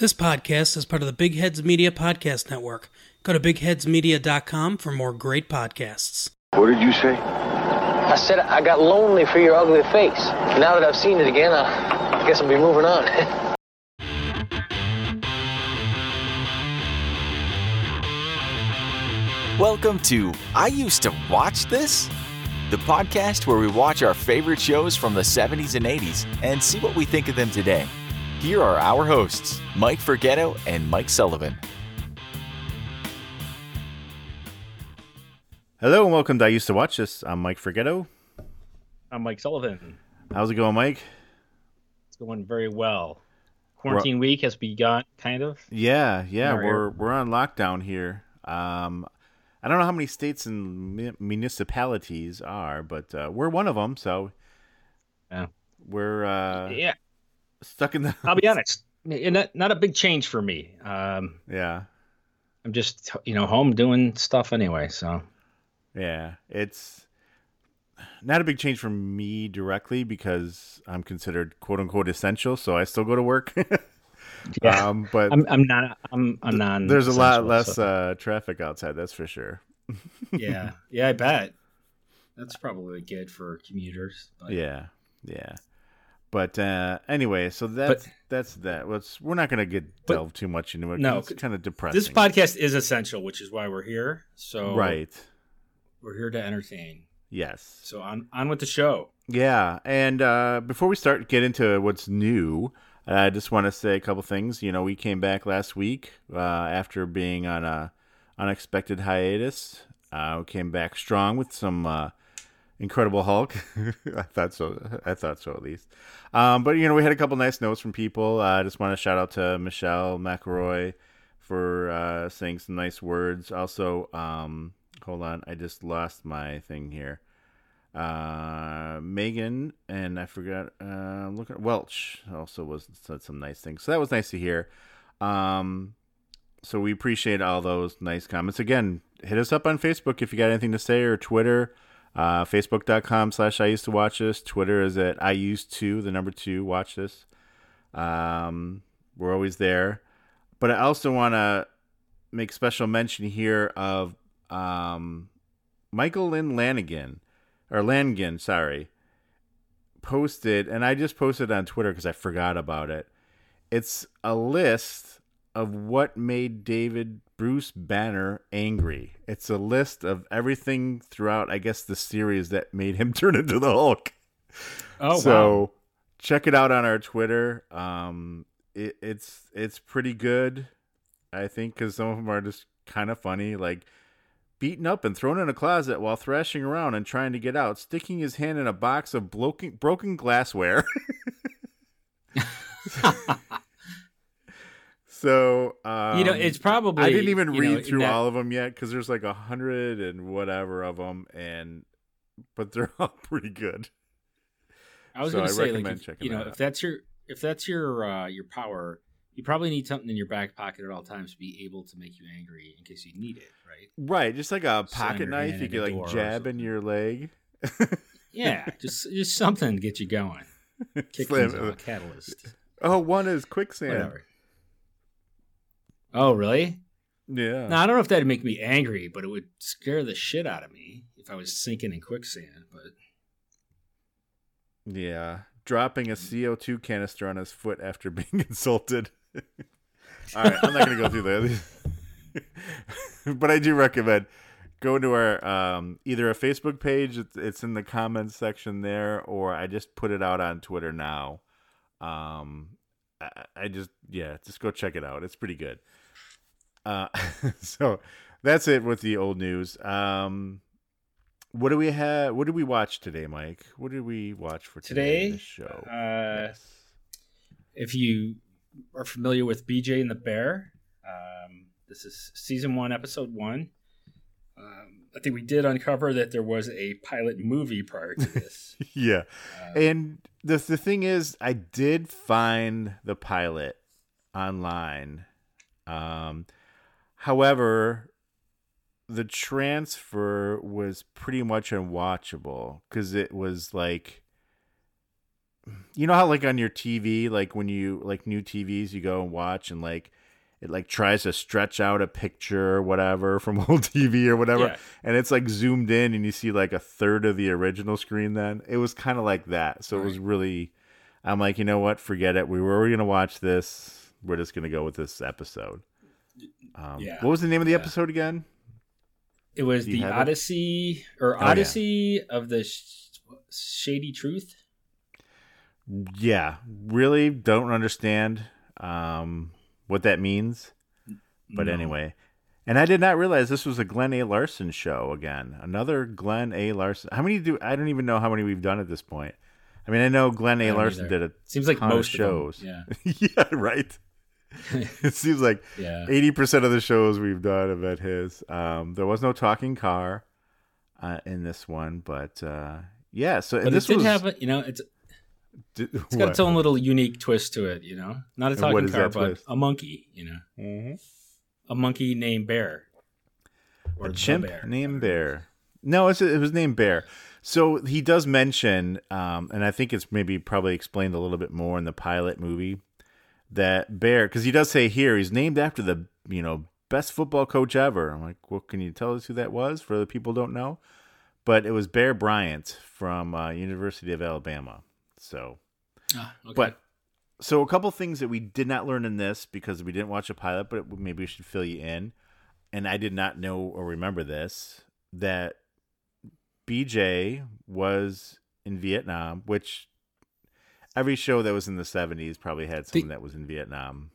This podcast is part of the Big Heads Media Podcast Network. Go to bigheadsmedia.com for more great podcasts. What did you say? I said I got lonely for your ugly face. Now that I've seen it again, I guess I'll be moving on. Welcome to I Used to Watch This, the podcast where we watch our favorite shows from the 70s and 80s and see what we think of them today. Here are our hosts, Mike Forgetto and Mike Sullivan. Hello and welcome to I Used to Watch This. I'm Mike Forgetto. I'm Mike Sullivan. How's it going, Mike? It's going very well. Quarantine week has begun, kind of. Yeah, yeah, We're we're we're on lockdown here. Um, I don't know how many states and municipalities are, but uh, we're one of them. So Yeah. we're uh, yeah, stuck in the. I'll be honest. Not, not a big change for me. Um, Yeah, I'm just you know home doing stuff anyway. So yeah, it's not a big change for me directly because I'm considered quote unquote essential, so I still go to work. yeah, um, but I'm I'm not I'm I'm non. there's a lot less so- uh, traffic outside. That's for sure. yeah, yeah, I bet. That's probably good for commuters. But Yeah, yeah. But uh, anyway, so that's that's that. Let's we're not gonna get But- delve too much into it. No, it's kind of depressing. This podcast is essential, which is why we're here. So right? we're here to entertain. Yes. So on on with the show. Yeah, and uh, before we start get into what's new, uh, I just want to say a couple things. You know, we came back last week uh, after being on a unexpected hiatus. Uh, we came back strong with some uh, Incredible Hulk. I thought so. I thought so at least. Um, but you know, we had a couple nice notes from people. Uh, I just want to shout out to Michelle McElroy for uh, saying some nice words. Also, um, hold on, I just lost my thing here uh, Megan and I forgot. Uh, look at Welch also was said some nice things, so that was nice to hear. Um, so we appreciate all those nice comments. Again, hit us up on Facebook if you got anything to say or Twitter. Uh, Facebook.com slash I used to watch this. Twitter is at I used to the number two watch this. Um, we're always there, but I also want to make special mention here of um, Michael Lynn Lanigan or Langan, sorry, posted, and I just posted on Twitter because I forgot about it. It's a list of what made David Bruce Banner angry. It's a list of everything throughout, I guess, the series that made him turn into the Hulk. Oh so check it out on our Twitter. Um, it, it's it's pretty good, I think, because some of them are just kind of funny, like beaten up and thrown in a closet while thrashing around and trying to get out, sticking his hand in a box of broken broken glassware. so um, you know, it's probably I didn't even read know, through that- all of them yet because there's like a hundred and whatever of them, and but they're all pretty good. I was So going to say, like, if, you know, if that's your if that's your uh, your power, you probably need something in your back pocket at all times to be able to make you angry in case you need it, right? Right, just like a Slam pocket knife, you could like jab in your leg. Yeah, just just something to get you going. Slam Kicking's a catalyst. Oh, one is quicksand. Whatever. Oh, really? Yeah. No, I don't know if that'd make me angry, but it would scare the shit out of me if I was sinking in quicksand. But Yeah. Dropping a CO2 canister on his foot after being insulted. All right, I'm not going to go through that. but I do recommend going to our um, either a Facebook page, it's, it's in the comments section there, or I just put it out on Twitter now. Um, I, I just, yeah, just go check it out. It's pretty good. Uh, so that's it with the old news. Um, what do we have? What did we watch today, Mike? What did we watch for today? Today, show. uh, yes. if you are familiar with BJ and the Bear, um, this is season one, episode one. Um, I think we did uncover that there was a pilot movie prior to this. Yeah. Uh, And the the thing is, I did find the pilot online. Um, however, the transfer was pretty much unwatchable because it was like you know how like on your TV, like when you like new TVs, you go and watch and like it like tries to stretch out a picture or whatever from old TV or whatever, Yeah. and it's like zoomed in and you see like a third of the original screen. Then it was kind of like that, so it was really. I'm like, you know what? Forget it. We were gonna watch this. We're just gonna go with this episode. Um, Yeah. What was the name of the Yeah. episode again? It was the have it? Odyssey or Oh, yeah. Odyssey of the sh- Shady Truth. Yeah, really don't understand um, what that means. But No. anyway, and I did not realize this was a Glenn A. Larson show again. Another Glenn A. Larson. How many do I don't even know how many we've done at this point. I mean, I know Glenn A. Larson either. did a Seems like most shows. yeah. yeah, right. it seems like Yeah. eighty percent of the shows we've done have been his. Um, there was no talking car uh, in this one, but uh, yeah. So But this did was have, a- you know, it's did- it's got its own little unique twist to it. You know, not a talking car, but twist? a monkey. You know, Mm-hmm. a monkey named Bear. Or a chimp bear. named Bear. No, it's, it was named Bear. So he does mention, um, and I think it's maybe probably explained a little bit more in the pilot movie that Bear, because he does say here he's named after the you know best football coach ever. I'm like, well, can you tell us who that was for the people who don't know? But it was Bear Bryant from uh, University of Alabama. So Ah, okay. but so a couple things that we did not learn in this because we didn't watch a pilot, but maybe we should fill you in. And I did not know or remember this that BJ was in Vietnam, which every show that was in the seventies probably had someone that was in Vietnam.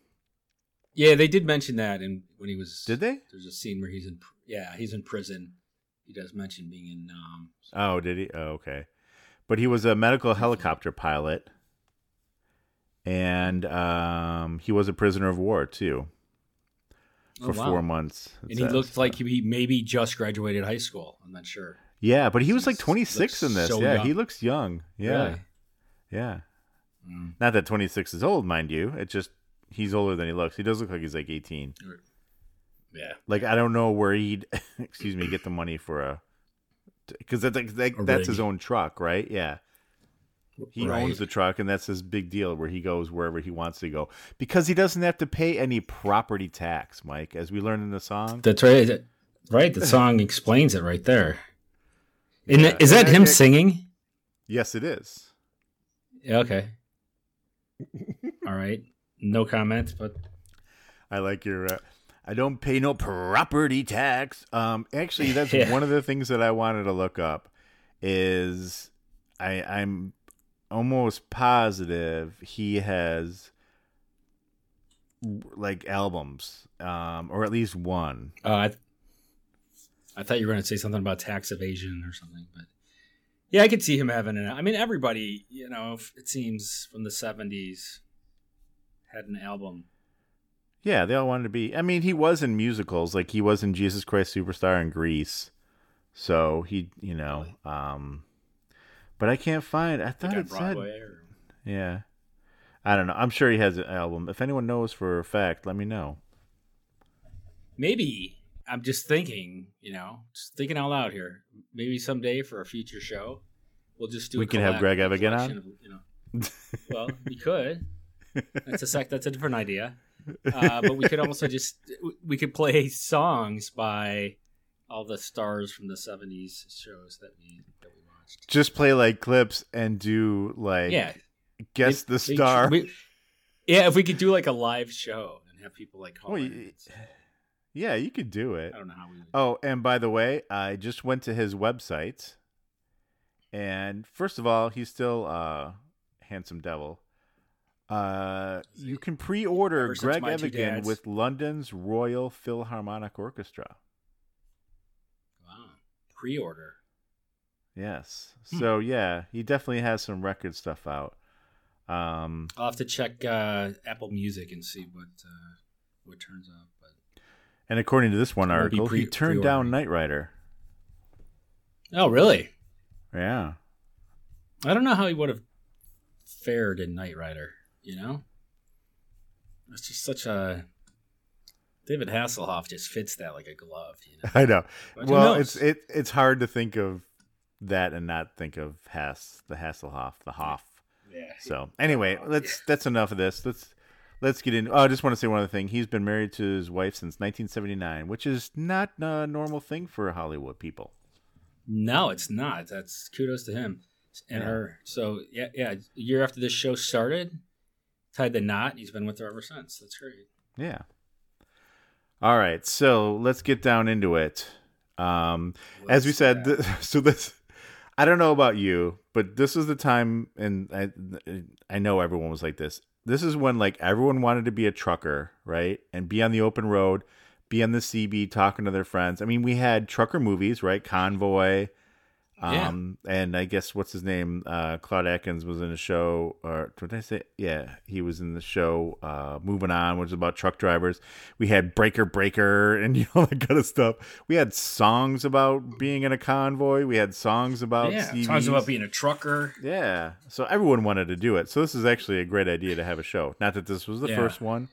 yeah, they did mention that, and when he was, Did they? There's a scene where he's in, yeah, he's in prison. He does mention being in. Um, Oh, did he? Oh, okay. But he was a medical helicopter pilot, and um, he was a prisoner of war too oh, for wow. four months. and he looked like he maybe just graduated high school. I'm not sure. Yeah, but he was like 26 in this. so yeah, young. he looks young. Yeah. Really? Yeah. Mm. Not that 26 is old, mind you. It's just he's older than he looks. He does look like he's like 18. Yeah. Like I don't know where he'd excuse me get the money for a cuz that's like that, that's his own truck, right? Yeah. He Right. owns the truck and that's his big deal where he goes wherever he wants to go because he doesn't have to pay any property tax, Mike, as we learned in the song. That's right. That- Right. The song explains it right there. And Yeah. is that him singing? yes, it is. Yeah, okay. All right. No comment, but I like your. Uh, I don't pay no property tax. Um, actually, that's Yeah. one of the things that I wanted to look up. Is I I'm almost positive he has like albums, um, or at least one. uh, I, I thought you were going to say something about tax evasion or something. But yeah, I could see him having an. I mean, everybody, you know, it seems from the '70s had an album. Yeah, they all wanted to be. I mean, he was in musicals, like he was in Jesus Christ Superstar in Grease. So he, you know, um, but I can't find. I thought Like it said. Or Yeah. I don't know. I'm sure he has an album. If anyone knows for a fact, let me know. maybe I'm just thinking, you know, just thinking out loud here. Maybe someday for a future show, we'll just do. We a can have Greg Evigan on? Of, you know, well, we could. That's a sec. That's a different idea. Uh, but we could also just we could play songs by all the stars from the '70s shows that we that we watched. Just play like clips and do like Yeah, guess They- the they- star. we- yeah, if we could do like a live show and have people like call Well, in, yeah, you could do it. I don't know how we. Would. Oh, and by the way, I just went to his website, and first of all, he's still uh handsome devil. Uh, you can pre-order Ever Greg Evigan with London's Royal Philharmonic Orchestra. Wow, pre-order. Yes. Hmm. So yeah, he definitely has some record stuff out. Um, I'll have to check uh, Apple Music and see what uh, what turns up. But and according to this one article, he pre- turned down. Knight Rider. oh, really? Yeah. I don't know how he would have fared in Knight Rider. You know, it's just such a David Hasselhoff just fits that like a glove. You know, I know. But well, it's it it's hard to think of that and not think of Hass, the Hasselhoff, the Hoff. Yeah. So anyway, oh, let's that's enough of this. Let's let's get in. Oh, I just want to say one other thing. He's been married to his wife since 1979, which is not a normal thing for Hollywood people. No, it's not. That's kudos to him and Yeah. her. So yeah, yeah. A year after this show started, tied the knot. He's been with her ever since. That's great. Yeah. All right, so let's get down into it. Um, as we said, th- so this I don't know about you, but this was the time, and I I know everyone was like this. This is when like everyone wanted to be a trucker, right, and be on the open road, be on the CB, talking to their friends. I mean, we had trucker movies, right? Convoy, Yeah. um, and I guess what's his name? Uh, Claude Akins was in a show, or what did I say? Yeah, he was in the show. Uh, Moving on, which is about truck drivers. We had Breaker Breaker, and you know that kind of stuff. We had songs about being in a convoy. We had songs about yeah, talks about being a trucker. Yeah, so everyone wanted to do it. So this is actually a great idea to have a show. Not that this was the Yeah. first one,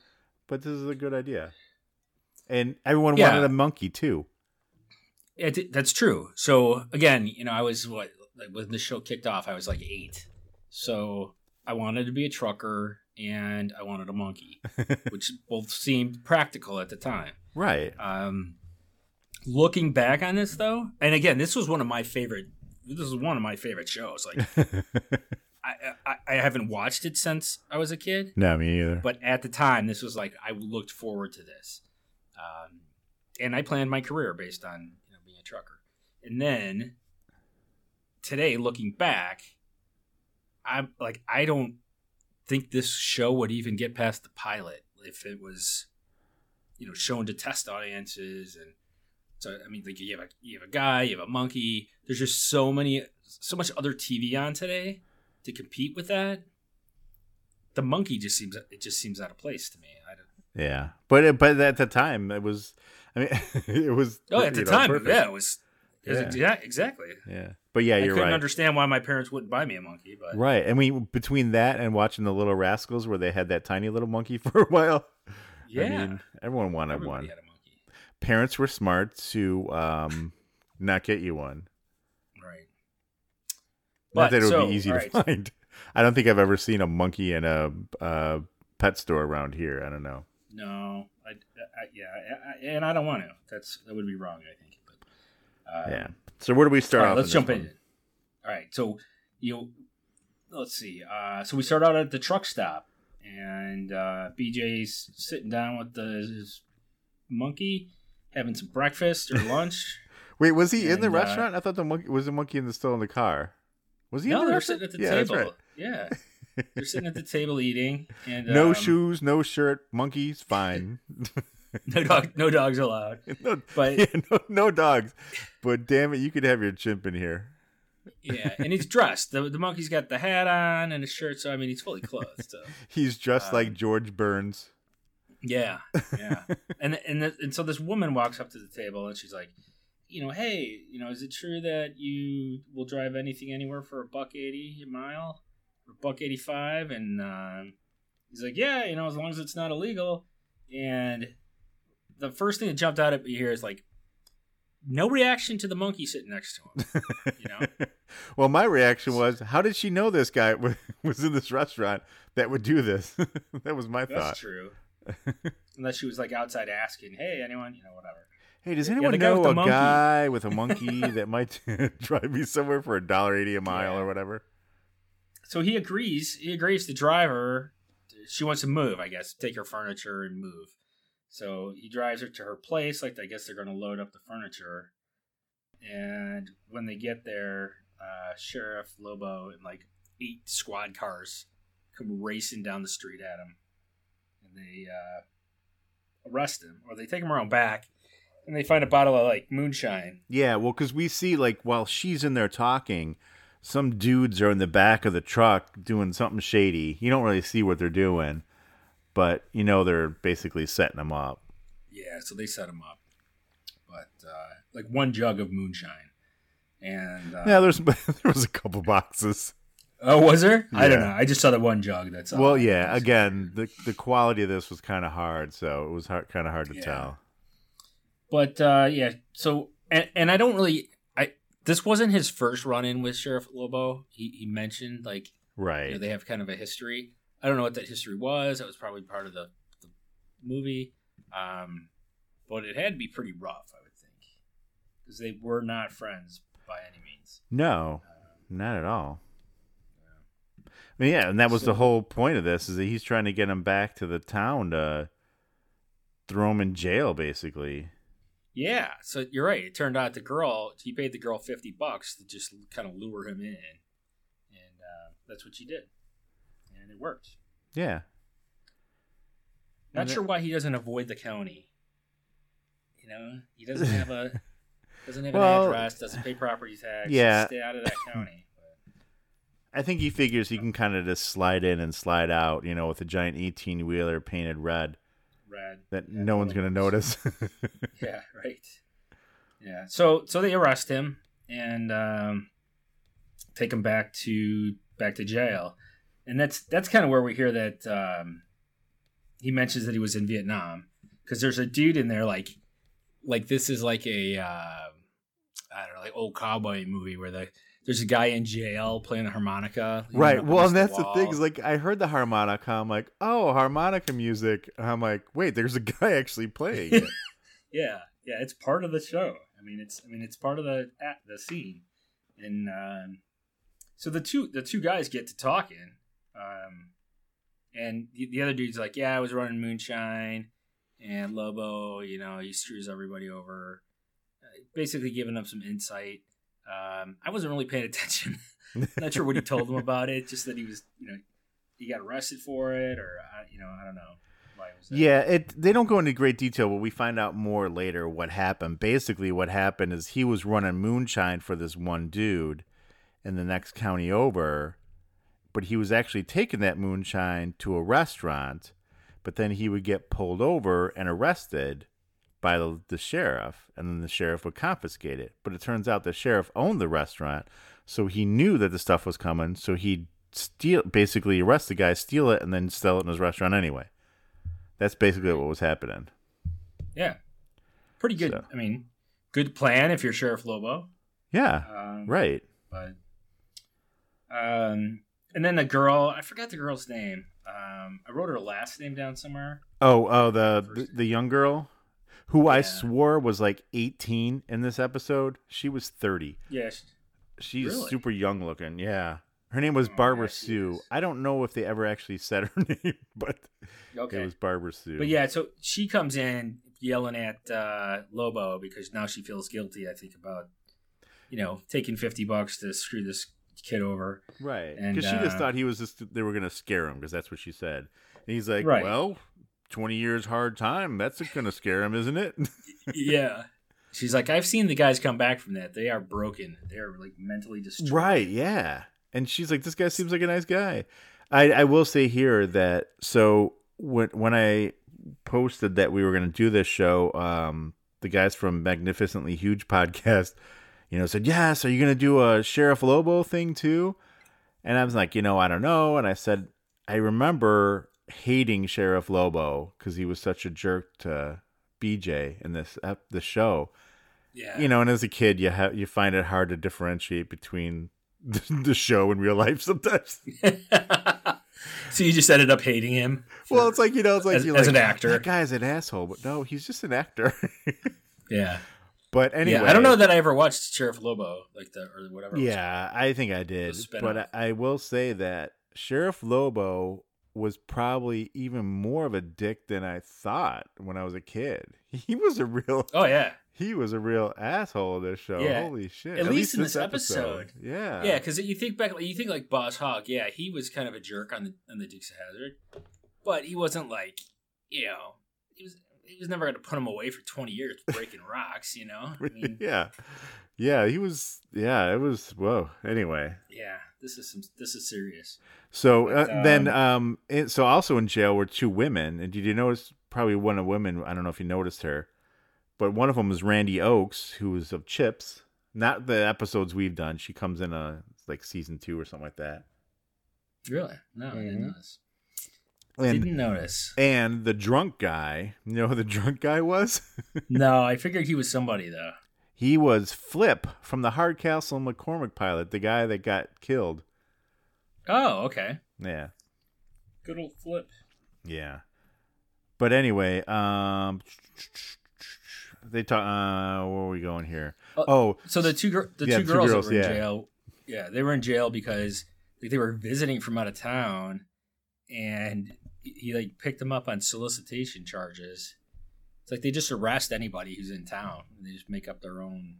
but this is a good idea. And everyone Yeah. wanted a monkey too. It, that's true. So again, you know, I was what like when the show kicked off, I was like eight. So I wanted to be a trucker and I wanted a monkey, which both seemed practical at the time. Right. Um, looking back on this though, and again, this was one of my favorite. This is one of my favorite shows. Like I, I, I haven't watched it since I was a kid, no, me either. but at the time, this was like I looked forward to this, um, and I planned my career based on you know being a trucker. And then today, looking back, I'm like I don't think this show would even get past the pilot if it was, you know, shown to test audiences and. So I mean, like you have a you have a guy, you have a monkey. There's just so many, so much other TV on today to compete with that the monkey just seems it just seems out of place to me. I yeah, but but at the time it was. I mean, it was. Oh, at the know, time, perfect. yeah, it was. It Yeah. yeah, exactly. Yeah, but yeah, I you're I couldn't right. understand why my parents wouldn't buy me a monkey, but Right, and we between that and watching the Little Rascals, where they had that tiny little monkey for a while. yeah, I mean, everyone wanted everybody one. a. Parents were smart to um, not get you one. Right. Not that it would so, be easy all to find. I don't think I've ever seen a monkey in a, uh pet store around here. I don't know. No, I, I yeah, I, I, and I don't want to. That's that would be wrong. I think. But uh, yeah. So where do we start right, off? let's jump in. All right, so you know, let's see. Uh, so we start out at the truck stop, and uh, BJ's sitting down with the his monkey, having some breakfast or lunch. Wait, was he in the And, uh, restaurant? I thought the monkey was the monkey in the still in the car. Was he? in the they're restaurant? sitting at the yeah, table. right. Yeah, they're sitting at the table eating, and No um, shoes, no shirt, monkeys, fine. no dog, no dogs allowed. no, But- yeah, no, no dogs. But damn it, you could have your chimp in here. Yeah, and he's dressed. The, the monkey's got the hat on and a shirt, so I mean, he's fully clothed. So. He's dressed Um, like George Burns. Yeah, yeah. and and the, and so this woman walks up to the table and she's like, you know, hey, you know, is it true that you will drive anything anywhere for a buck eighty a mile, buck eighty five? And um, he's like, yeah, you know, as long as it's not illegal. And the first thing that jumped out at me here is like, no reaction to the monkey sitting next to him. You know, well, my reaction was, how did she know this guy wa- was in this restaurant that would do this? that was my that's thought. That's true. Unless she was like outside asking, hey, anyone, you know, whatever. Hey, does anyone guy with know the a monkey. guy with a monkey that might drive me somewhere for a dollar eighty a mile Yeah. or whatever? So he agrees. He agrees to drive her. She wants to move, I guess, take her furniture and move. So he drives her to her place. Like I guess they're going to load up the furniture. And when they get there, uh, Sheriff Lobo and like eight squad cars come racing down the street at him, and they uh, arrest him, or they take him around back, and they find a bottle of like moonshine. Yeah, well, because we see like while she's in there talking, some dudes are in the back of the truck doing something shady. You don't really see what they're doing, but you know they're basically setting them up. Yeah, so they set them up, but uh, like one jug of moonshine, and uh, Yeah, there's there was a couple boxes. oh, was there? I don't know. I just saw the one jug. That's all. Well, yeah. Again, the the quality of this was kind of hard, so it was hard, kind of hard to Yeah. tell. but uh, yeah. So and and I don't really. This wasn't his first run in with Sheriff Lobo. He he mentioned like Right. You know, they have kind of a history. I don't know what that history was. That was probably part of the, the movie. Um, but it had to be pretty rough, I would think, because they were not friends by any means. no, not at all. I mean, yeah, and that was So- the whole point of this is that he's trying to get him back to the town to throw him in jail, basically. Yeah, so you're right. It turned out the girl he paid the girl fifty bucks to just kind of lure him in, and uh, that's what she did, and it worked. Yeah. Not And it- sure why he doesn't avoid the county. You know, he doesn't have a doesn't have Well, an address, doesn't pay property tax. yeah. stay out of that county. I think he figures he can kind of just slide in and slide out, you know, with a giant 18 wheeler painted red Red. that Yeah, no one's going to notice. Yeah, right. Yeah. So so they arrest him and um, take him back to back to jail, and that's that's kind of where we hear that um, he mentions that he was in Vietnam because there's a dude in there like like this is like a uh, I don't know like old cowboy movie where the there's a guy in jail playing a harmonica. right. Well, and that's the thing is like I heard the harmonica. I'm like, oh, harmonica music. I'm like, wait, there's a guy actually playing it. yeah yeah it's part of the show i mean it's i mean it's part of the at the scene and um so the two the two guys get to talking um and the, the other dude's like yeah i was running moonshine and lobo you know he screws everybody over uh, basically giving them some insight um i wasn't really paying attention not sure what he told them about it just that he was you know he got arrested for it or uh, you know i don't know why it was that. Yeah, it they don't go into great detail, but we find out more later what happened. Basically, what happened is he was running moonshine for this one dude in the next county over, but he was actually taking that moonshine to a restaurant, but then he would get pulled over and arrested by the, the sheriff, and then the sheriff would confiscate it. But it turns out the sheriff owned the restaurant, so he knew that the stuff was coming, so he'd steal basically arrest the guy, steal it, and then sell it in his restaurant anyway. That's basically what was happening. Yeah, pretty good. So- I mean, good plan if you're Sheriff Lobo. Yeah, Um, right. But, um, and then the girl, I forgot the girl's name. Um, I wrote her last name down somewhere. Oh, oh, the the, the young girl, who I swore was like eighteen in this episode. She was thirty. Yes. She's Really? super young looking. Yeah, her name was Oh, Barbara yeah, Sue. is. I don't know if they ever actually said her name, but Okay. it was Barbara Sue. But yeah, so she comes in yelling at uh, Lobo because now she feels guilty. I think about you know taking fifty bucks to screw this kid over. right, and, because she just uh, thought he was just they were gonna scare him because that's what she said. And he's like, Right. well. 20 years hard time. That's going to scare him, isn't it? yeah. She's like, I've seen the guys come back from that. They are broken. They are like mentally destroyed. Right, yeah. And she's like, this guy seems like a nice guy. I, I will say here that so when when I posted that we were going to do this show, um, the guys from Magnificently Huge podcast, you know, said, yes, are you going to do a Sheriff Lobo thing too? And I was like, you know, I don't know. And I said, I remember hating Sheriff Lobo because he was such a jerk to BJ in this the show Yeah. you know, and as a kid, you have you find it hard to differentiate between the, the show and real life sometimes. so you just ended up hating him. Well, it's like you know, it's like As- as like, an actor. that guy's an asshole, but no, he's just an actor. Yeah. but anyway, yeah. I don't know that I ever watched Sheriff Lobo like the or whatever. Yeah, I think I did, but. I, I will say that Sheriff Lobo was probably even more of a dick than I thought when I was a kid. He was a real, Oh yeah. he was a real asshole of this show. Yeah. Holy shit! At least in this episode. Yeah, Yeah, because you think back, you think like Boss Hog. Yeah, he was kind of a jerk on the on the Dukes of Hazzard, but he wasn't like you know he was he was never going to put him away for twenty years breaking rocks. You know, I mean, yeah, yeah. He was. Yeah, it was. Whoa. Anyway, yeah, this is some this is serious. so uh, But, then, um, um, it, so also in jail were two women, and did you notice? Probably one of women. I don't know if you noticed her, but one of them was Randi Oakes, who was of Chips. Not the episodes we've done. She comes in a like season two or something like that. Really? No, I didn't Mhm. notice. And didn't notice. and the drunk guy. You know who the drunk guy was? no, I figured he was somebody though. He was Flip from the Hardcastle McCormick pilot, the guy that got killed. Oh, okay. Yeah. Good old flip. Yeah. But anyway, um they talk uh where are we going here? Uh, oh, So the two gir- the Yeah, two the two girls, girls, that were in yeah. jail, yeah, they were in jail because like, they were visiting from out of town, and he like picked them up on solicitation charges. It's like they just arrest anybody who's in town. And they just make up their own,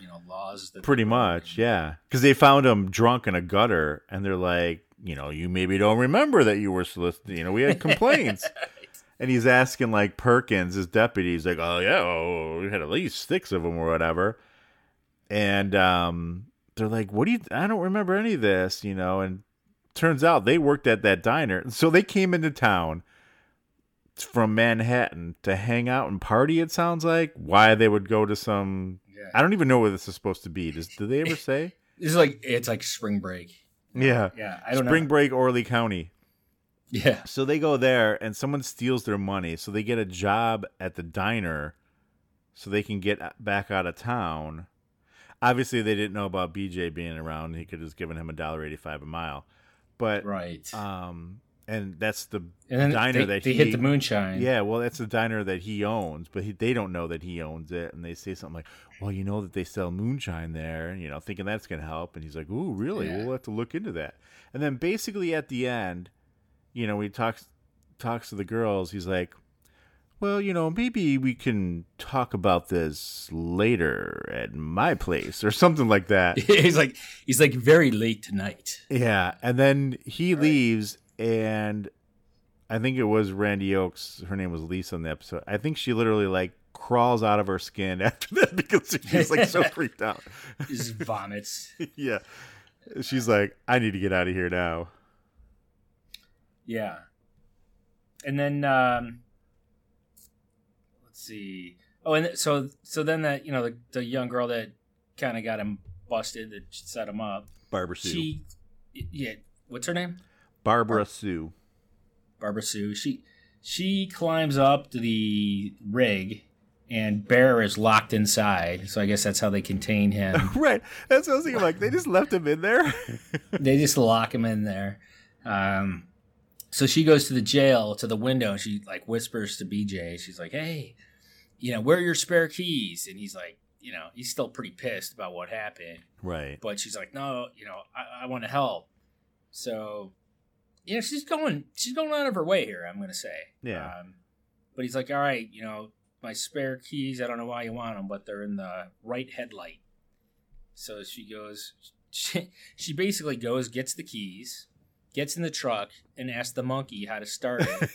you know, laws. That pretty much, yeah. Cuz they found him drunk in a gutter and they're like, you know, you maybe don't remember that you were soliciting. you know, we had complaints. and he's asking like Perkins, his deputy, he's like, "Oh yeah, oh, we had at least six of them or whatever." And um, they're like, "What do you? I don't remember any of this," you know. And turns out they worked at that diner, so they came into town from Manhattan to hang out and party. It sounds like why they would go to some. Yeah. I don't even know where this is supposed to be. Does do they ever say? This is like it's like spring break. yeah, Yeah, I don't Spring know. Break, Orly County. Yeah, So they go there and someone steals their money. So they get a job at the diner so they can get back out of town. Obviously, they didn't know about BJ being around. He could have just given him a dollar eighty-five a mile. But right. um, and that's the and diner they, that they he hit the moonshine. Yeah, well, that's the diner that he owns, but he, they don't know that he owns it, and they say something like, "Well, you know that they sell moonshine there," and you know, thinking that's gonna help, and he's like, "Ooh, really? Yeah. We'll have to look into that." And then basically at the end, you know, he talks talks to the girls. He's like, "Well, you know, maybe we can talk about this later at my place or something like that." he's like he's like very late tonight. Yeah, and then he leaves, and I think it was Randi Oakes. Her name was Lisa in the episode. I think she literally like crawls out of her skin after that because she's like so freaked out. Just vomits. yeah, she's like, I need to get out of here now. Yeah. And then um let's see. Oh, and so so then that you know the, the young girl that kind of got him busted that set him up. Barbara Sue. She, yeah, what's her name? Barbara Sue. Barbara Sue. She she climbs up to the rig, and Bear is locked inside. So I guess that's how they contain him. Right. That's what I was thinking. Like they just left him in there. they just lock him in there. Um, so she goes to the jail to the window and she like whispers to BJ. She's like, "Hey, you know, where are your spare keys?" And he's like, you know, he's still pretty pissed about what happened, right. but she's like, "No, you know, I, I want to help." So, you know, she's going, she's going out of her way here. I'm gonna say, Yeah. Um, but he's like, "All right, you know, my spare keys. I don't know why you want them, but they're in the right headlight." So she goes, she, she basically goes, gets the keys, gets in the truck, and asks the monkey how to start it.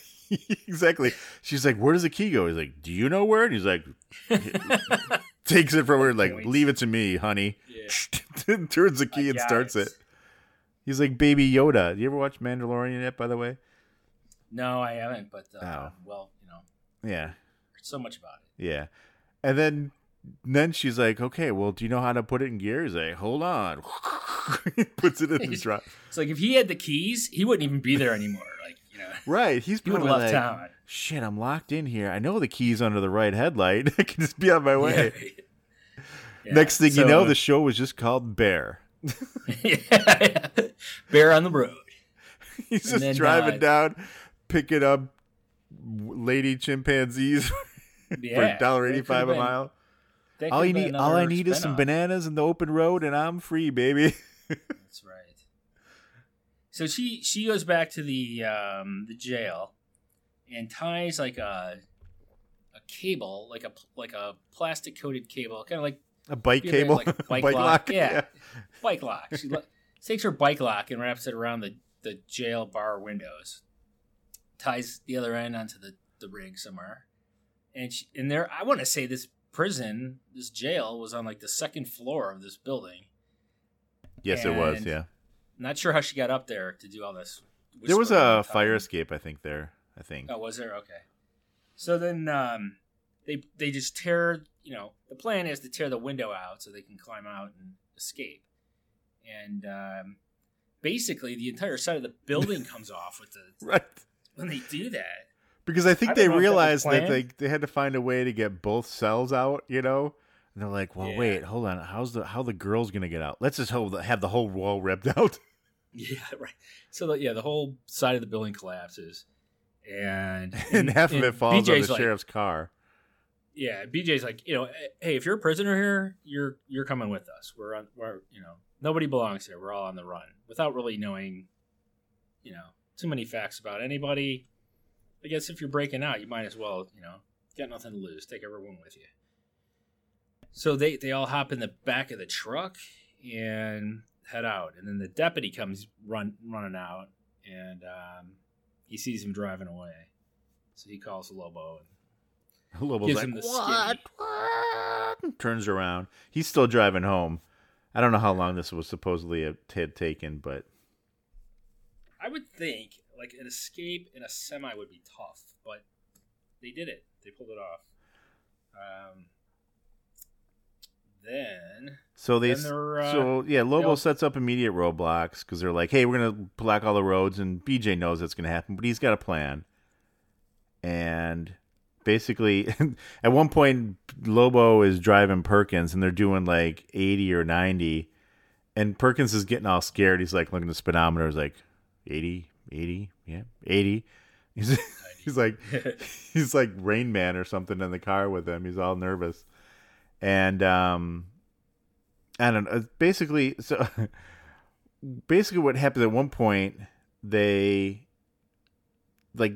exactly. She's like, "Where does the key go?" He's like, "Do you know where?" And he's like, takes it from her, like, "Leave it to me, honey." Yeah. Turns the key and starts it. He's like Baby Yoda. Do you ever watch Mandalorian yet? By the way, no, I haven't, but uh, Oh. well, you know, yeah, so much about it. yeah. And then, then she's like, "Okay, well, do you know how to put it in gear?" He's like, "Hold on." Puts it in the truck. It's like if he had the keys, he wouldn't even be there anymore. Like you know, Right. He's he would left like, town. "Shit, I'm locked in here. I know the key's under the right headlight. I can just be on my way." Yeah. Next thing you know, the show was just called Bear. Yeah. bear on the road. He's And just driving uh, down, picking up lady chimpanzees for Yeah, a dollar eighty five a been- mile. All you need, all I need is some bananas in the open road, and I'm free, baby. That's right. So she she goes back to the um, the jail and ties like a a cable, like a like a plastic coated cable, kind of like A bike Yeah, cable, like, bike bike lock. lock. Yeah. bike lock. She lo- takes her bike lock and wraps it around the, the jail bar windows, ties the other end onto the, the rig somewhere, and she, and there I want to say this prison, this jail was on like the second floor of this building. Yes, it was. Yeah, Not sure how she got up there to do all this. there was a and fire escape, I think. There, I think. Oh, was there? Okay. So then um, they they just tear. You know, the plan is to tear the window out so they can climb out and escape. And um, basically, the entire side of the building comes off with the Right. when they do that. Because I think I they if that realized that they they had to find a way to get both cells out. You know, And they're like, "Well, Yeah. wait, hold on. How's the how the girl's gonna get out? Let's just hold, have the whole wall ripped out." Yeah, right. So the, yeah, the whole side of the building collapses, and and half of and it falls on the like, sheriff's car. Yeah, BJ's like, you know, hey, if you're a prisoner here, you're you're coming with us. We're on, we're you know, nobody belongs here. We're all on the run without really knowing, you know, too many facts about anybody. I guess if you're breaking out, you might as well, you know, got nothing to lose. Take everyone with you. So they they all hop in the back of the truck and head out, and then the deputy comes run running out, and um, he sees him driving away. So he calls Lobo and Lobo's like, "What? What?" Turns around. He's still driving home. I don't know how long this was supposedly had taken, but I would think like an escape in a semi would be tough, but they did it. They pulled it off. Um, then so they Then uh, so yeah, Lobo all- sets up immediate roadblocks because they're like, "Hey, we're gonna block all the roads," and BJ knows that's gonna happen, but he's got a plan. And basically, at one point, Lobo is driving Perkins, and they're doing like eighty or ninety, and Perkins is getting all scared. He's like looking at the speedometer, he's like 80, 80, yeah, eighty. He's he's like he's like Rain Man or something in the car with him. He's all nervous, and um, I don't know. Basically, so basically, what happens at one point, they like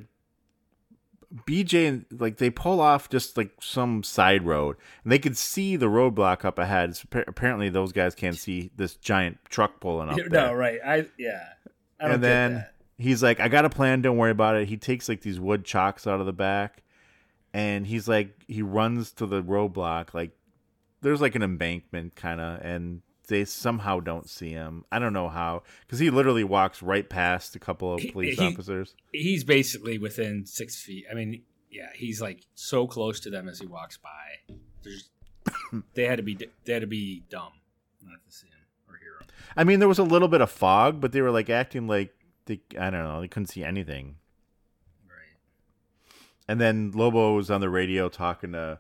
BJ and like they pull off just like some side road, and they could see the roadblock up ahead. Appa- apparently, those guys can't see this giant truck pulling up. no, there right? I yeah. I and then he's like, I got a plan, don't worry about it. He takes like these wood chocks out of the back and he's like he runs to the roadblock, like there's like an embankment kinda and they somehow don't see him. I don't know how. Because he literally walks right past a couple of police he- officers. he's basically within six feet. I mean, yeah, he's like so close to them as he walks by. There's, they had to be they had to be dumb not to see him or hear him. I mean, there was a little bit of fog, but they were like acting like they I don't know, they couldn't see anything. Right. And then Lobo was on the radio talking to,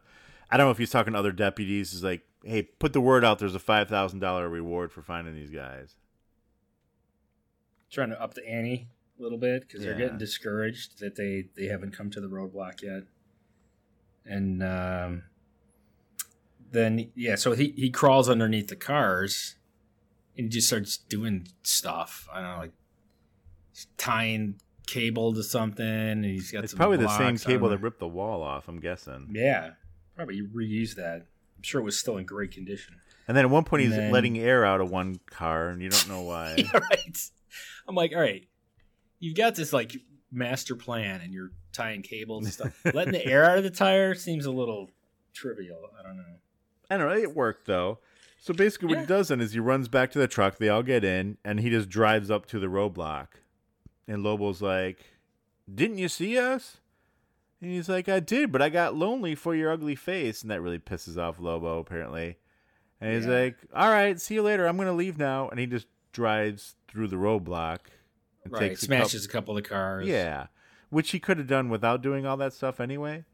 I don't know if he's talking to other deputies. He's like, hey, put the word out. There's a $5,000 reward for finding these guys. Trying to up the ante a little bit because they're getting discouraged that they they haven't come to the roadblock yet. And um, then yeah, so he he crawls underneath the cars and just starts doing stuff. I don't know, like tying cable to something. And he's got It's probably the same blocks. I don't cable that ripped the wall off, I'm guessing. Yeah, probably reuse that. Sure it was still in great condition. And then at one point, he's then- letting air out of one car, and you don't know why. yeah, right. I'm like, all right, you've got this like master plan, and you're tying cables and stuff. Letting the air out of the tire seems a little trivial. I don't know. I don't know. It worked, though. So basically, what he does then is he runs back to the truck. They all get in, and he just drives up to the roadblock. And Lobo's like, Didn't you see us? And he's like, I did, but I got lonely for your ugly face. And that really pisses off Lobo, apparently. And he's Yeah. like, All right, see you later. I'm going to leave now. And he just drives through the roadblock. and Right, takes a smashes couple- a couple of cars. Yeah, which he could have done without doing all that stuff anyway.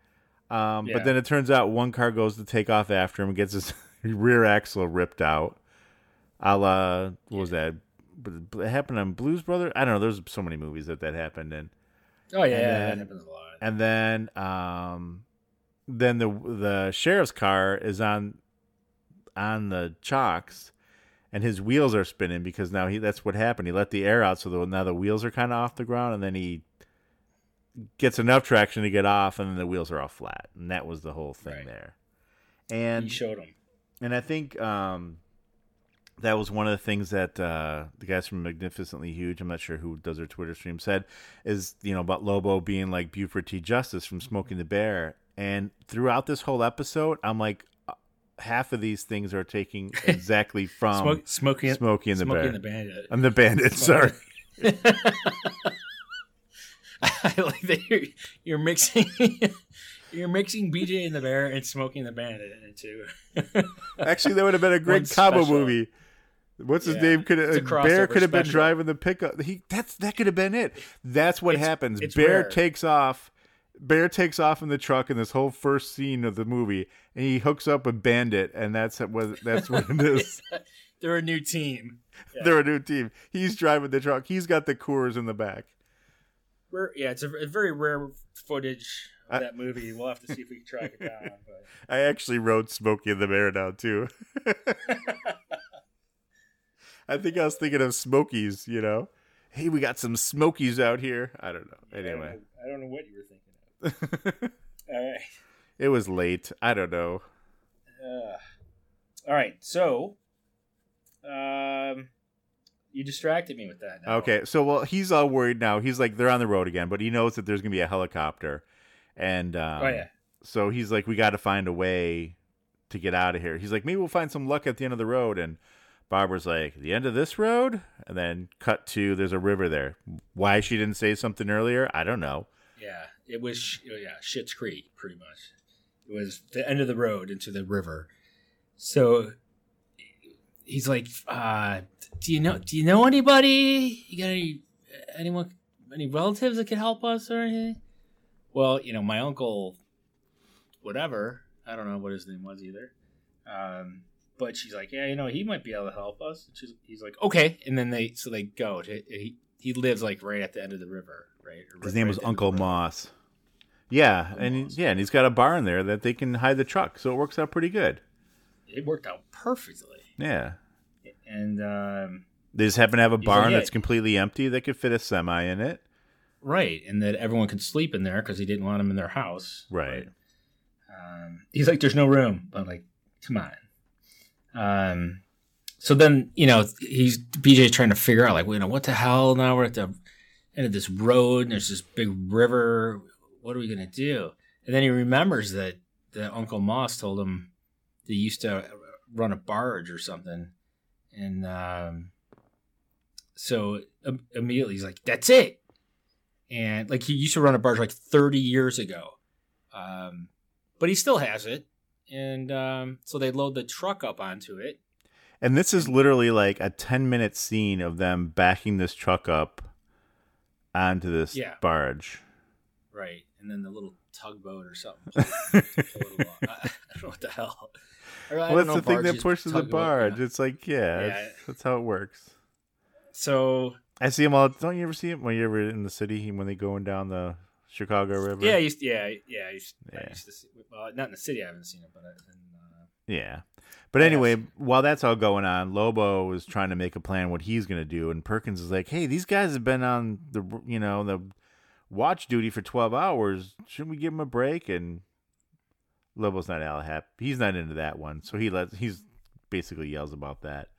Um, Yeah. But then it turns out one car goes to take off after him and gets his rear axle ripped out. A la, what was that? It happened on Blues Brother. I don't know. There's so many movies that that happened in. Oh yeah, then- that happens a lot. And then, um, then the the sheriff's car is on on the chocks, and his wheels are spinning because now he that's what happened. He let the air out, so the, now the wheels are kind of off the ground, and then he gets enough traction to get off, and then the wheels are all flat, and that was the whole thing Right. there. And he showed him. and I think um, that was one of the things that uh, the guys from Magnificently Huge, I'm not sure who does their Twitter stream, said is, you know, about Lobo being like Buford T. Justice from Smoking the Bear. And throughout this whole episode, I'm like, uh, half of these things are taking exactly from Smoke, smoking, Smokey and the Smokey Bear. and the Bandit. I'm the bandit, sorry. I like that you're, you're mixing you're mixing BJ and the Bear and Smoking the Bandit into Actually, that would have been a great combo movie. What's his Yeah. name? Could have uh, Bear could have been driving the pickup. He that's that could have been it. That's what It's- happens. it's Bear rare. takes off. Bear takes off in the truck in this whole first scene of the movie, and he hooks up with Bandit, and that's what that's what it is. They're a new team. Yeah. They're a new team. He's driving the truck. He's got the Coors in the back. Rare, yeah, it's a, a very rare footage of I- that movie. We'll have to see if we can track it down. But I actually wrote Smokey and the Bear down too. I think I was thinking of Smokies, you know. Hey, we got some Smokies out here. I don't know. I don't Anyway, know, I don't know what you were thinking of. All right. it was late. I don't know. Uh, all right. So, um, you distracted me with that. Now. Okay, so well, he's all worried now. He's like, they're on the road again, but he knows that there's gonna be a helicopter, and um, Oh yeah. so he's like, we got to find a way to get out of here. He's like, maybe we'll find some luck at the end of the road. And Barbara's like, the end of this road, and then cut to there's a river there. Why she didn't say something earlier, I don't know. Yeah. It was oh, yeah Shit's Creek, pretty much. It was the end of the road into the river. So he's like, uh, "Do you know? Do you know anybody? You got any anyone, any relatives that can help us or anything?" Well, you know, my uncle, whatever. I don't know what his name was either. Um, but she's like, "Yeah, you know, he might be able to help us." And she's, he's like, "Okay," and then they so they go. To, he he lives like right at the end of the river, right? Or His right name was the end of Uncle. Moss. Yeah, Uncle and Moss. yeah, and he's got a barn there that they can hide the truck, so it works out pretty good. It worked out perfectly. Yeah, And um, they just happen to have a He's like, barn "Yeah." that's completely empty that could fit a semi in it. right, and that everyone could sleep in there because he didn't want them in their house. Right. Um, he's like, "There's no room." I'm like, "Come on." Um, so then you know he's BJ's trying to figure out like, well, you know, what the hell? Now we're at the end of this road, and there's this big river. What are we gonna do? And then he remembers that that Uncle Moss told him they used to run a barge or something, and um, so im- immediately he's like, "That's it." And like he used to run a barge like 30 years ago, um, but he still has it. And um, so they load the truck up onto it. And this is literally like a 10 minute scene of them backing this truck up onto this Yeah. barge. Right. And then the little tugboat or something. pull it along. I, I don't know what the hell. Well, that's the thing that pushes the barge. yeah. It's like, yeah, Yeah. that's how it works. So, I see them all. Don't you ever see them when you're ever in the city when they going down the Chicago River? yeah, I used, yeah, yeah, I used, I Yeah. used to see, well, not in the city, I haven't seen it, but in, uh, Yeah. But anyway, while that's all going on, Lobo is trying to make a plan what he's going to do, and Perkins is like, "Hey, these guys have been on the you know the watch duty for twelve hours. Shouldn't we give them a break?" And Lobo's not all happy. He's not into that one, so he lets he's basically yells about that.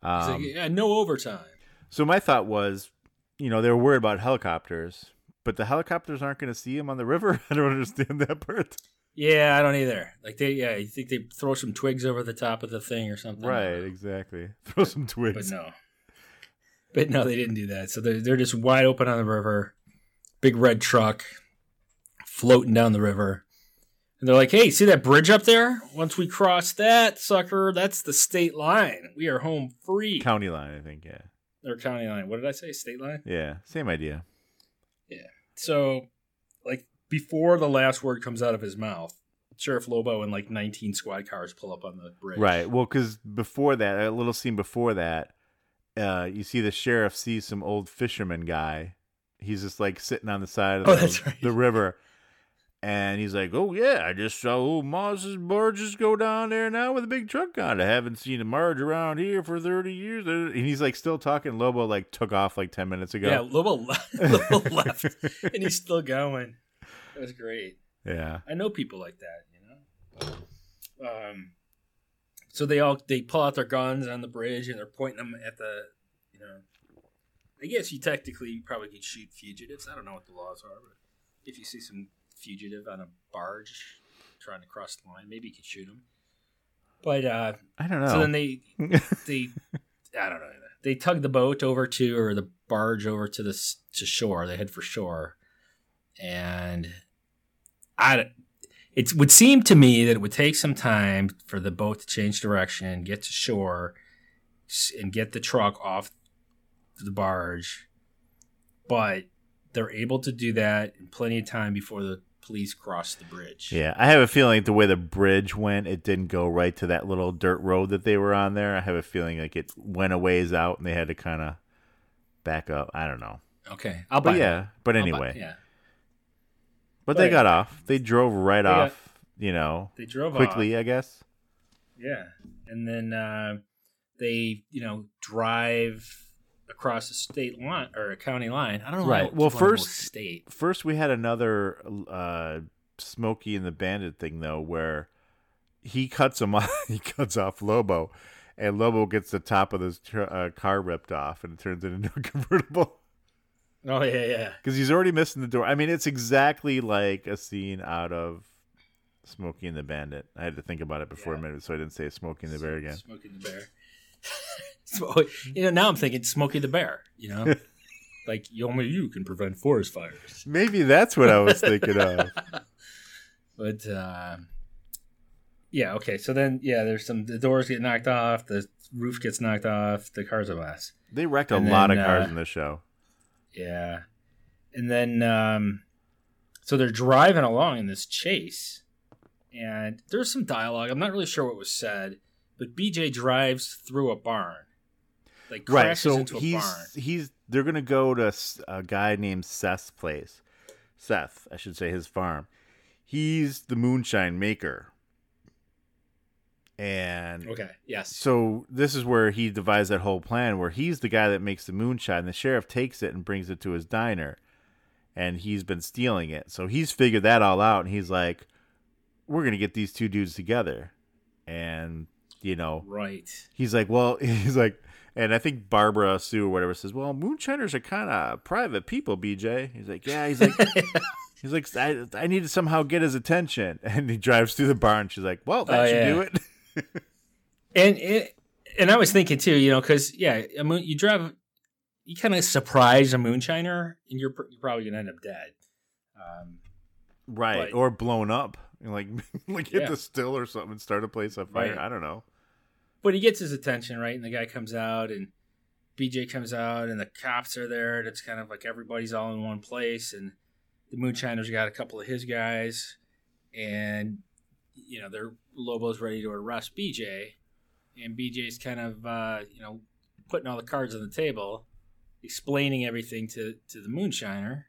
Um, like, yeah, no overtime. so my thought was, you know, they were worried about helicopters, but the helicopters aren't going to see him on the river. I don't understand that part. Yeah, I don't either. Like they, yeah, you think they throw some twigs over the top of the thing or something? Right, exactly. Throw some twigs. But no. But no, they didn't do that. So they're, they're just wide open on the river, big red truck floating down the river. And they're like, hey, see that bridge up there? Once we cross that sucker, that's the state line. We are home free. County line, I think. Yeah. or county line. What did I say? State line? Yeah, same idea. So, like, before the last word comes out of his mouth, Sheriff Lobo and like 19 squad cars pull up on the bridge. Right. Well, because before that, a little scene before that, uh, you see the sheriff sees some old fisherman guy. He's just like sitting on the side of Oh, the, that's right. the river. And he's like, "Oh yeah, I just saw old Moss's barges go down there now with a big truck on it. I haven't seen a barge around here for thirty years." And he's like still talking. Lobo like took off like ten minutes ago. Yeah, Lobo, le- Lobo left, and he's still going. That was great. yeah. I know people like that, you know. Um, so they all they pull out their guns on the bridge and they're pointing them at the, you know. I guess you technically probably could shoot fugitives. I don't know what the laws are, but if you see some fugitive on a barge trying to cross the line, maybe you could shoot him. But uh, I don't know. so then they they I don't know. They tug the boat over to or the barge over to the to shore. They head for shore, and I it would seem to me that it would take some time for the boat to change direction, get to shore, and get the truck off the barge. But they're able to do that in plenty of time before the police cross the bridge. Yeah, I have a feeling like the way the bridge went, it didn't go right to that little dirt road that they were on there. I have a feeling like it went a ways out and they had to kind of back up. I don't know. Okay, I'll buy. Yeah, but I'll buy- anyway, yeah, but they got off. They drove right got- off, you know, they drove quickly, off. I guess. Yeah, and then uh, they, you know, drive across a state line or a county line. I don't know. Right. Well, wanting to go first- state. First, we had another uh, Smokey and the Bandit thing though, where he cuts him off. he cuts off Lobo, and Lobo gets the top of his tr- uh, car ripped off, and it turns it into a convertible. Oh yeah, yeah. because he's already missing the door. I mean, it's exactly like a scene out of Smokey and the Bandit. I had to think about it before a minute, so I didn't say Smokey and the Bear again. Smokey and the Bear. so, you know, now I'm thinking Smokey the Bear. You know, like only you can prevent forest fires. Maybe that's what I was thinking of. But uh, yeah, okay. So then, yeah, there's some the doors get knocked off, the roof gets knocked off, the car's are mess. They wrecked a And lot then, of cars uh, in this show. Yeah. And then um so they're driving along in this chase and there's some dialogue. I'm not really sure what was said, but BJ drives through a barn. Like Right, so he's barn. he's they're gonna go to a guy named Seth's place. Seth, I should say, his farm. He's the moonshine maker, and Okay. Yes. So this is where he devised that whole plan where he's the guy that makes the moonshine. The sheriff takes it and brings it to his diner. And he's been stealing it. So he's figured that all out and he's like, We're gonna get these two dudes together. And, you know, Right. he's like, Well he's like and I think Barbara Sue or whatever says, Well, moonshiners are kinda private people, BJ. He's like, Yeah, he's like He's like, I, I need to somehow get his attention. And he drives through the barn. She's like, Well, that Oh, should yeah. do it. And it, and I was thinking too, you know, because yeah, a moon, you drive, you kind of surprise a moonshiner, and you're pr- you're probably gonna end up dead. Um, Right. But- or blown up. And like like hit Yeah. the still or something and start a place on fire. Right. I don't know. But he gets his attention, right? And the guy comes out, and BJ comes out, and the cops are there. And it's kind of like everybody's all in one place, and the moonshiner's got a couple of his guys, and you know, they're Lobo's ready to arrest BJ, and BJ's kind of uh, you know putting all the cards on the table, explaining everything to to the moonshiner,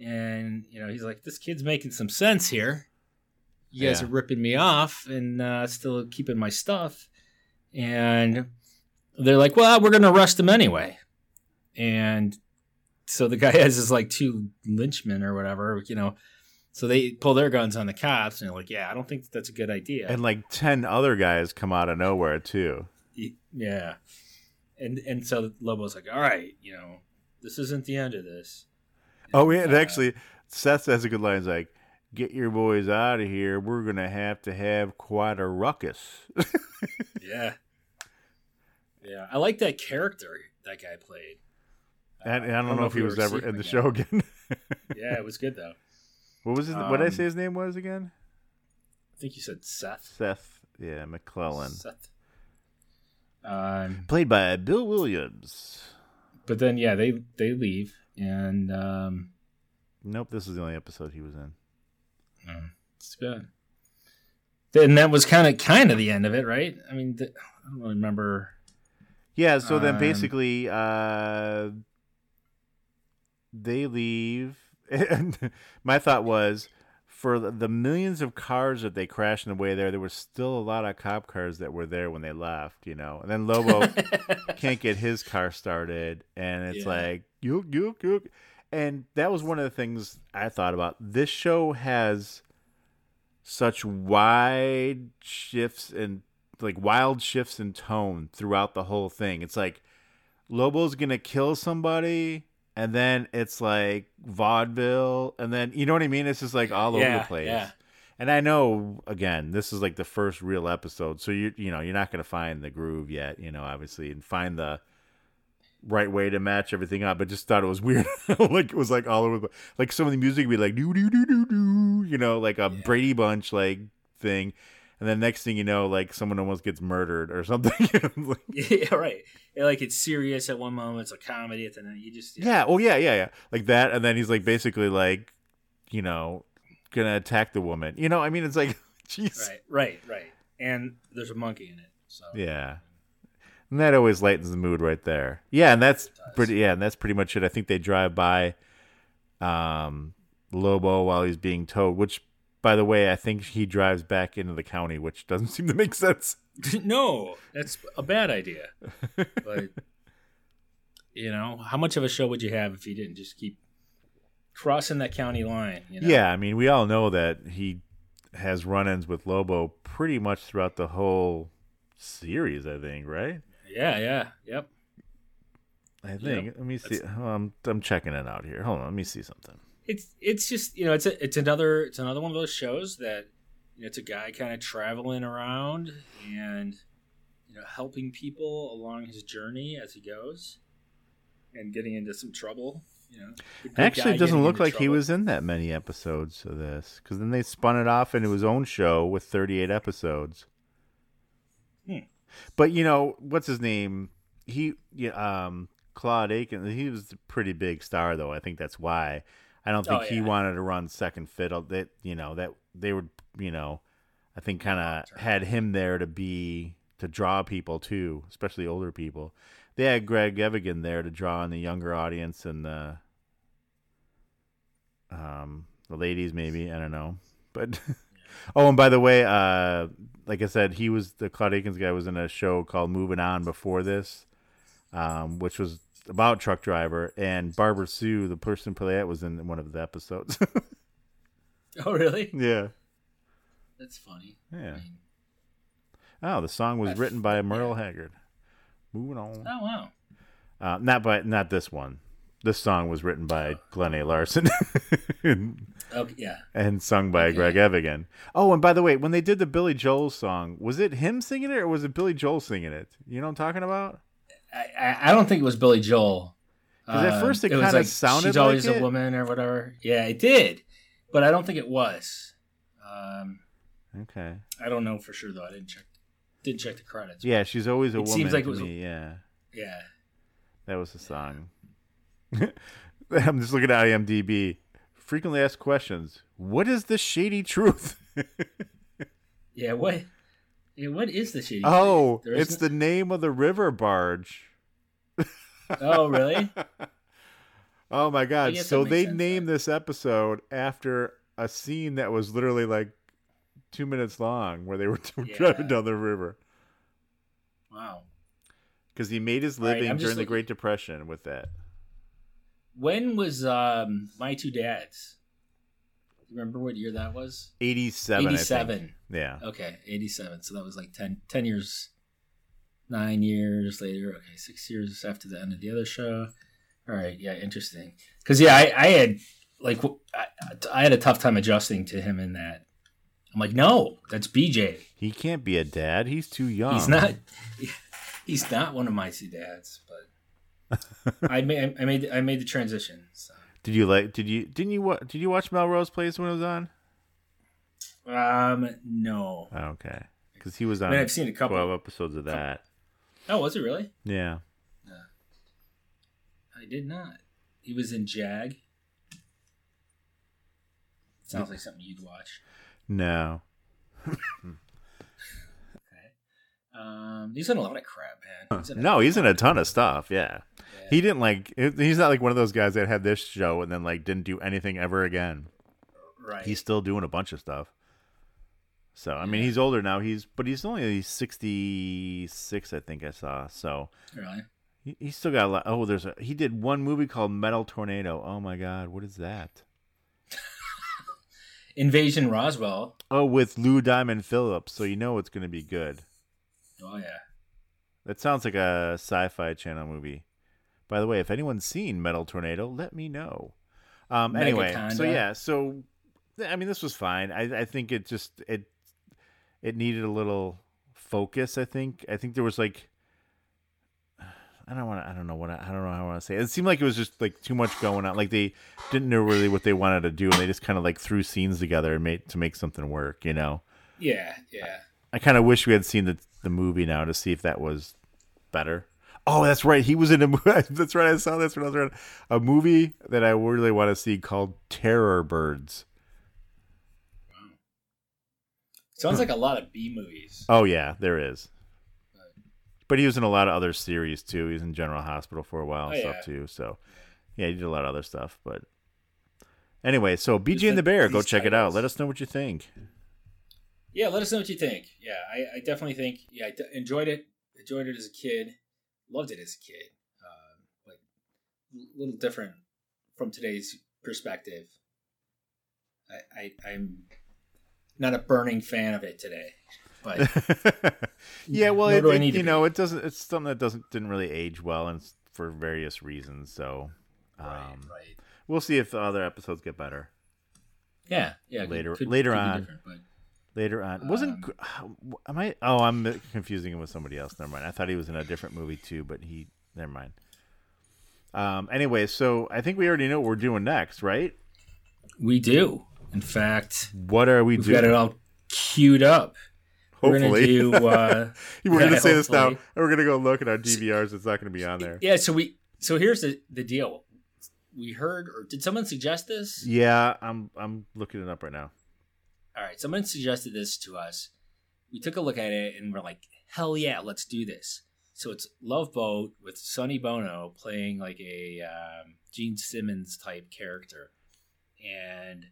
and you know he's like, "This kid's making some sense here. You guys Yeah. are ripping me off and uh, still keeping my stuff." And they're like, "Well, we're going to arrest him anyway," and so the guy has his like two lynchmen or whatever, you know. So they pull their guns on the cops, and they're like, "Yeah, I don't think that's a good idea." And like ten other guys come out of nowhere too. Yeah. And and so Lobo's like, all right, you know, this isn't the end of this. Oh yeah, and Uh, actually Seth has a good line. He's like, Get your boys out of here. We're gonna have to have quite a ruckus. Yeah. Yeah. I like that character that guy played. and, and I I don't, don't know, know if he was ever ever see him in the again. show again. Yeah, it was good though. what was his what did I Um, say his name was again? I think you said Seth. Seth yeah, McClellan. Seth. Um, Played by Bill Williams. but then yeah, they they leave and um, Nope, this is the only episode he was in. it's good. Then that was kind of kind of the end of it, right? I mean, the, I don't really remember. Yeah, so then Um, basically uh they leave and my thought was for the- millions of cars that they crashed in the way there, there was still a lot of cop cars that were there when they left, you know. And then Lobo can't get his car started and it's Yeah. like yuk yuk yuk and that was one of the things I thought about. This show has such wide shifts and like wild shifts in tone throughout the whole thing. It's like Lobo's gonna kill somebody, and then it's like vaudeville, and then you know what I mean. It's just like all over the place. yeah. And I know again, this is like the first real episode, so you you know you're not gonna find the groove yet, you know, obviously, and find the right way to match everything up. But just thought it was weird, like it was like all over, the like some of the music would be like do do do do do, you know, like a Brady Bunch like thing. and then next thing you know, like someone almost gets murdered or something. Like- yeah, right. Yeah, like it's serious at one moment, it's a comedy at the end. You just yeah, oh yeah, yeah, yeah, like that, and then he's like basically like, you know, gonna attack the woman. You know, I mean, it's like, jeez, right, right, right. And there's a monkey in it, so yeah. And that always lightens the mood right there. Yeah, and that's pretty. Yeah, and that's pretty much it. I think they drive by, um, Lobo while he's being towed. Which, by the way, I think he drives back into the county, which doesn't seem to make sense. no, that's a bad idea. But you know, how much of a show would you have if you didn't just keep crossing that county line? You know? Yeah, I mean, we all know that he has run-ins with Lobo pretty much throughout the whole series. I think, right? Yeah, yeah, yep. I think. Let me see. Oh, I'm I'm checking it out here. Hold on. Let me see something. It's it's just you know it's a, it's another it's another one of those shows that you know, it's a guy kind of traveling around and you know helping people along his journey as he goes and getting into some trouble. You know, Actually, it doesn't look like he was in that many episodes of this, because then they spun it off into his own show with 38 episodes. But you know what's his name? He, yeah, um, Claude Akins. He was a pretty big star, though. I think that's why. I don't think Oh, he wanted to run second fiddle. That you know that they would, you know, I think kind of had him there to be to draw people too, especially older people. They had Greg Evigan there to draw in the younger audience and the um the ladies maybe I don't know, but oh and by the way, uh, like I said, he was the Claude Akins guy was in a show called Moving On before this, um, which was about truck driver and Barbara Sue, the person play was in one of the episodes. Oh really? yeah, That's funny. yeah. I mean, Oh, the song was written by yeah. Merle Haggard. Moving on. oh wow. Uh, not by not this one. This song was written by Glen A. Larson and, Okay, yeah. and sung by Greg Evigan. Oh, and by the way, when they did the Billy Joel song, was it him singing it or was it Billy Joel singing it? You know what I'm talking about? I, I don't think it was Billy Joel. Because at Um, first it was kinda sounded she's always like a it. woman or whatever. Yeah, it did, but I don't think it was. Um, Okay. I don't know for sure though. I didn't check. Didn't check the credits. Yeah, she's always a It woman seems like it was- me. Yeah, Yeah. that was the song. I'm just looking at IMDb. Frequently asked questions. What is the shady truth? Yeah. What? Yeah, what is the shady? oh, it's no- the name of the river barge. Oh, really? Oh my god! So they sense, named this episode after a scene that was literally like two minutes long, where they were driving Yeah. down the river. Wow. Because he made his living just during the Great Depression with that. When was um my two dads? Remember what year that was? Eighty-seven. I think. Eighty-seven. Yeah. Okay, 87. So that was like 10, 10 years, nine years later. Okay, six years after the end of the other show. All right, yeah, interesting. Because yeah, I, I had like I had a tough time adjusting to him in that. I'm like, no, that's BJ. He can't be a dad. He's too young. He's not. He's not one of my two dads, I made I made I made the transition. So. Did you like? Did you? Didn't you? wa- Did you watch Melrose Place when it was on? Um, no. Oh, okay. Because he was on. mean, I've seen a couple. Twelve episodes of that. Oh, was it really? Yeah. I did not. He was in Jag. Sounds like something you'd watch. No. Okay. Um, he's in a lot of crap, man. He's No, he's in a ton of stuff. Yeah. He didn't like. He's not like one of those guys that had this show and then like didn't do anything ever again. right. He's still doing a bunch of stuff. So I mean, he's older now. He's but he's only sixty six, I think I saw. So really. he, he's still got a lot. Oh, there's a he did one movie called Metal Tornado. Oh my God, what is that? Invasion Roswell. Oh, with Lou Diamond Phillips. So you know it's going to be good. Oh yeah. That sounds like a sci-fi channel movie. By the way, if anyone's seen Metal Tornado, let me know. Um, anyway, so yeah, so I mean, this was fine. I, I think it just it it needed a little focus. I think I think there was like I don't want to. I don't know what. I, I don't know how I want to say. It. it seemed like it was just like too much going on. Like they didn't know really what they wanted to do, and they just kind of like threw scenes together and made to make something work. You know. Yeah, yeah. I kind of wish we had seen the the movie now to see if that was better. Oh, that's right. He was in a movie. That's right. I saw this when I was around. A movie that I really want to see called Terror Birds. Sounds hmm. like a lot of B movies. Oh yeah, there is. But he was in a lot of other series too. He was in General Hospital for a while oh, and Oh, stuff yeah. too. So yeah, he did a lot of other stuff. But anyway, so Just and the Bear, go check it out. Let us know what you think. Yeah, let us know what you think. Yeah, I, I definitely think. Yeah, I d- enjoyed it. Enjoyed it as a kid. Loved it as a kid. Um, but a little different from today's perspective. I, I I'm not a burning fan of it today, but yeah, well, it, I it- you be. know, it doesn't. It's something that doesn't didn't really age well, and for various reasons. So um, right, right. we'll see if the other episodes get better Yeah, yeah. Later- could- later could on. but later on. Wasn't Um, am I? Oh, I'm confusing him with somebody else. Never mind. I thought he was in a different movie too, but he. Never mind. Um. Anyway, so I think we already know what we're doing next, right? we do. In fact, What are we doing? we've doing? got it all queued up. We're gonna Hopefully, do. Uh, we're gonna say this now, and we're gonna go look at our DVRs. It's not gonna be on there. Yeah, so we so here's the the deal. We heard or did someone suggest this? Yeah, I'm. I'm looking it up right now. All right, someone suggested this to us. We took a look at it and we're like, "Hell yeah, let's do this." So it's Love Boat with Sonny Bono playing like a um, Gene Simmons type character, and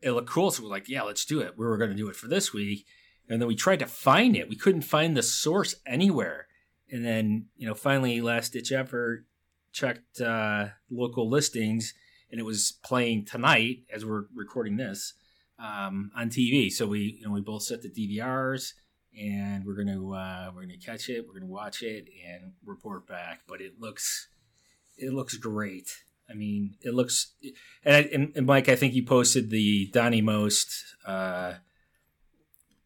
it looked cool. So we're like, "Yeah, let's do it." We were going to do it for this week, and then we tried to find it. We couldn't find the source anywhere, and then you know, finally, last ditch effort, checked uh, local listings, and it was playing tonight as we're recording this um, on TV. So we, you know, we both set the DVRs, and we're gonna uh, we're gonna catch it. We're gonna watch it and report back. But it looks it looks great. I mean, it looks and, I, and, and Mike, I think you posted the Donnie Most uh,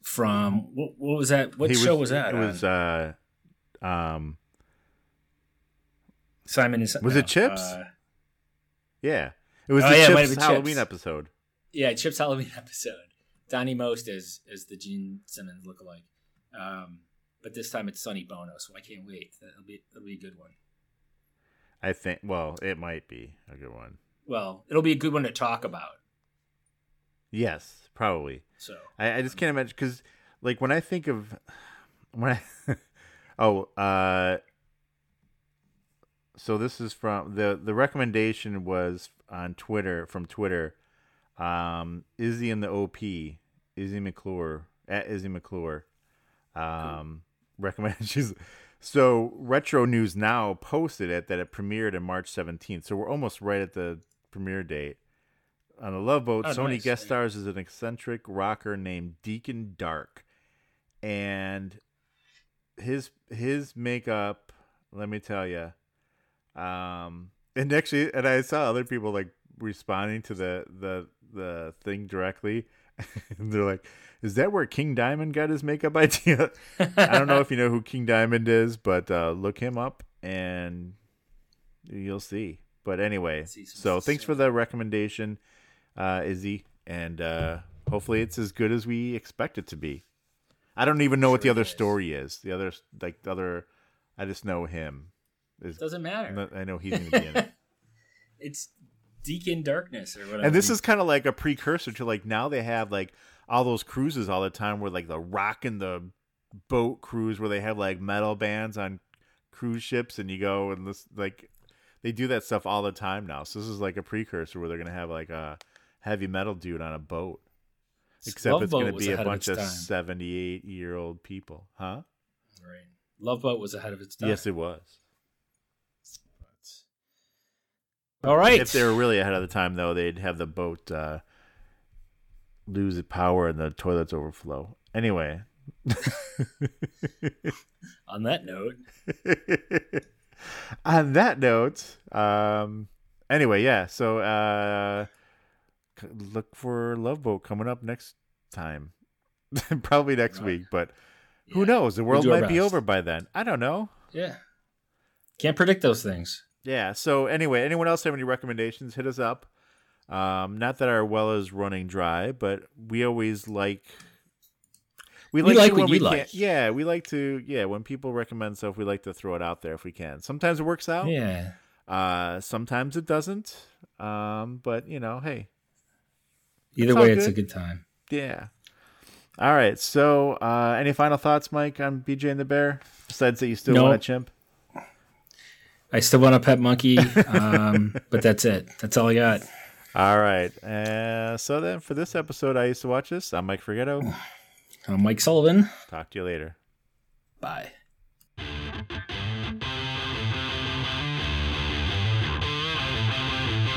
from what, what was that? What He show was, that? It on? was. uh Um. Simon and was it Chips? uh, Yeah, it was Oh, the yeah, it Chips have Halloween Chips. episode. Yeah, Chip's Halloween episode. Donnie Most as as the Gene Simmons lookalike. Um, but this time it's Sonny Bono, so I can't wait. That'll be that'll be a good one. I think. Well, it might be a good one. Well, it'll be a good one to talk about. Yes, probably. So I, I just can't imagine because, like, when I think of when I oh, uh, so this is from the the recommendation was on Twitter from Twitter. Um, Izzy and the OP, Izzy McClure at Izzy McClure. Um, recommend she's so Retro News Now posted it that it premiered on March seventeenth. So we're almost right at the premiere date. On the Love Boat, Oh, Sonny nice. guest stars as an eccentric rocker named Deacon Dark, and his his makeup. Let me tell you, um, and actually, and I saw other people like responding to the the the thing directly. and they're like, "Is that where King Diamond got his makeup idea?" I don't know if you know who King Diamond is, but uh, look him up and you'll see. But anyway, so thanks for the recommendation, uh, Izzy, and uh, hopefully it's as good as we expect it to be. I don't even know what the other it is. story is. The other, like the other, I just know him. Is doesn't matter. I know he's going to be in it. It's Deacon Darkness or whatever. And this is kind of like a precursor to like now they have like all those cruises all the time where like the rock and the boat cruise where they have like metal bands on cruise ships and you go and this like they do that stuff all the time now. So this is like a precursor where they're gonna have like a heavy metal dude on a boat. Except Love it's Boat gonna be a bunch of seventy eight year old people. Huh? right. Love Boat was ahead of its time. Yes it was. All right. If they were really ahead of the time though, they'd have the boat uh lose its power and the toilets overflow. Anyway. On that note, on that note, um, anyway, yeah. So uh, look for Love Boat coming up next time, probably next Right. week. But who Yeah. knows? The world do our might be over by then. I don't know. yeah, can't predict those things. Yeah. So anyway, anyone else have any recommendations? Hit us up. Um, not that our well is running dry, but we always like we like, like what we like. Can't, yeah, we like to. Yeah, when people recommend stuff, we like to throw it out there if we can. Sometimes it works out. Yeah. Uh, sometimes it doesn't. Um, but you know, hey, Either way, it's a good. time. yeah. All right. So, uh, any final thoughts, Mike, on BJ and the Bear? Besides that, you still No. want a chimp? I still want a pet monkey, um, but that's it. That's all I got. All right. Uh, so then, for this episode, I used to watch this. I'm Mike Forgetto. I'm Mike Sullivan. Talk to you later. Bye.